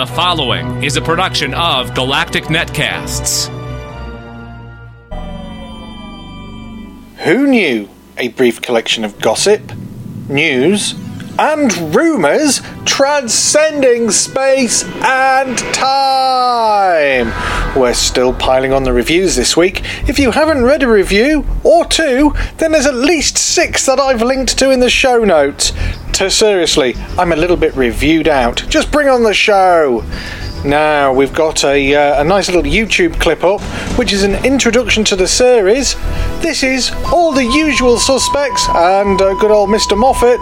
The following is a production of Galactic Netcasts. Who knew? A brief collection of gossip, news, and rumours transcending space and time. We're still piling on the reviews this week. If you haven't read a review or two, then there's at least six that I've linked to in the show notes. To seriously, I'm a little bit reviewed out. Just bring on the show. Now we've got a, uh, a nice little YouTube clip up, which is an introduction to the series. This is all the usual suspects and uh, good old Mr. Moffat.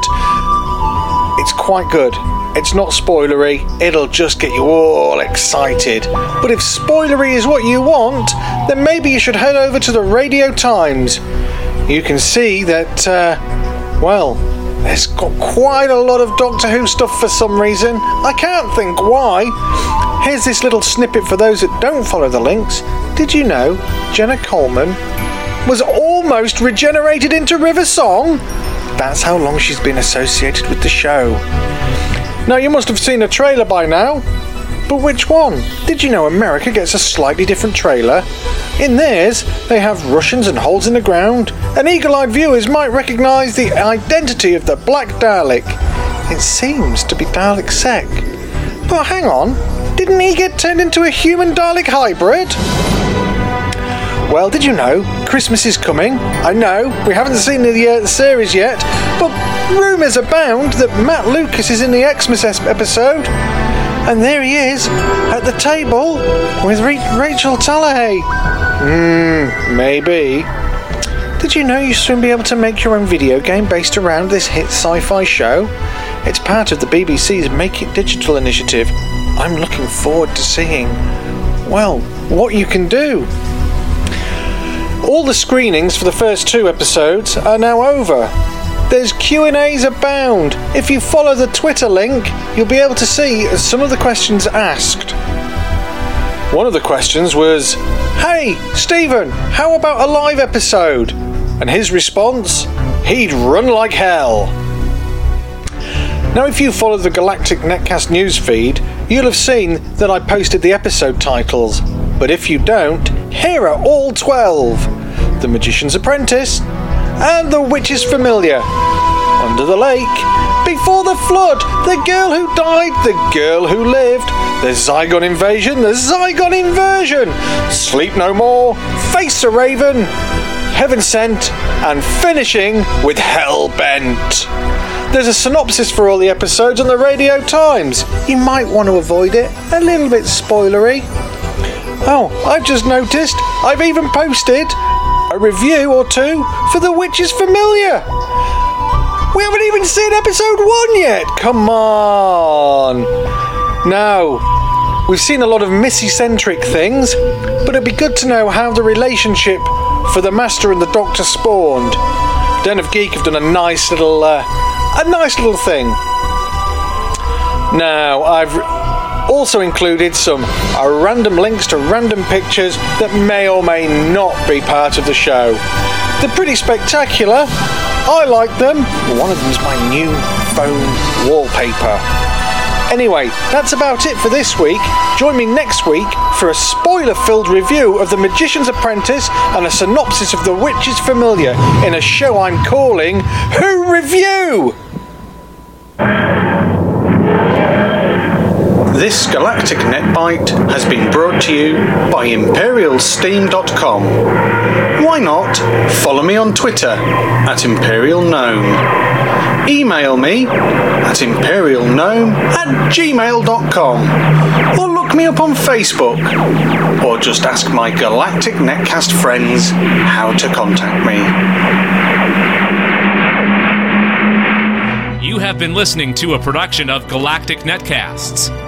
It's quite good. It's not spoilery, it'll just get you all excited. But if spoilery is what you want, then maybe you should head over to the Radio Times. You can see that, uh, well, there's got quite a lot of Doctor Who stuff for some reason. I can't think why. Here's this little snippet for those that don't follow the links. Did you know Jenna Coleman was almost regenerated into River Song? That's how long she's been associated with the show. Now, you must have seen a trailer by now. But which one? Did you know America gets a slightly different trailer? In theirs, they have Russians and holes in the ground, and eagle eyed viewers might recognise the identity of the Black Dalek. It seems to be Dalek Sec. But hang on, didn't he get turned into a human Dalek hybrid? Well, did you know Christmas is coming? I know we haven't seen the, uh, series yet, but rumours abound that Matt Lucas is in the Xmas episode. And there he is at the table with Ra- Rachel Talalay. Hmm, maybe. Did you know you soon be able to make your own video game based around this hit sci fi show? It's part of the BBC's Make It Digital initiative. I'm looking forward to seeing, well, what you can do. All the screenings for the first two episodes are now over. There's Q&As abound. If you follow the Twitter link, you'll be able to see some of the questions asked. One of the questions was, "Hey, Steven, how about a live episode?" And his response, "He'd run like hell." Now, if you follow the Galactic Netcast news feed, you'll have seen that I posted the episode titles. But if you don't, here are all 12 The Magician's Apprentice, and The Witch's Familiar, Under the Lake, Before the Flood, The Girl Who Died, The Girl Who Lived, The Zygon Invasion, The Zygon Inversion, Sleep No More, Face a Raven, Heaven Sent, and finishing with Hellbent. There's a synopsis for all the episodes on the Radio Times. You might want to avoid it, a little bit spoilery. Oh, I've just noticed I've even posted a review or two for The Witch is Familiar. We haven't even seen episode one yet. Come on. Now, we've seen a lot of Missy centric things, but it'd be good to know how the relationship for the Master and the Doctor spawned. Den of Geek have done a nice little, uh, a nice little thing. Now, I've also included some uh, random links to random pictures that may or may not be part of the show. They're pretty spectacular. I like them. One of them's my new phone wallpaper. Anyway, that's about it for this week. Join me next week for a spoiler filled review of The Magician's Apprentice and a synopsis of The Witch's Familiar in a show I'm calling Who Review? This Galactic Netbite has been brought to you by ImperialSteam.com. Why not follow me on Twitter at ImperialGnome? Email me at imperialgnome at gmail.com or look me up on Facebook or just ask my Galactic Netcast friends how to contact me. You have been listening to a production of Galactic Netcasts.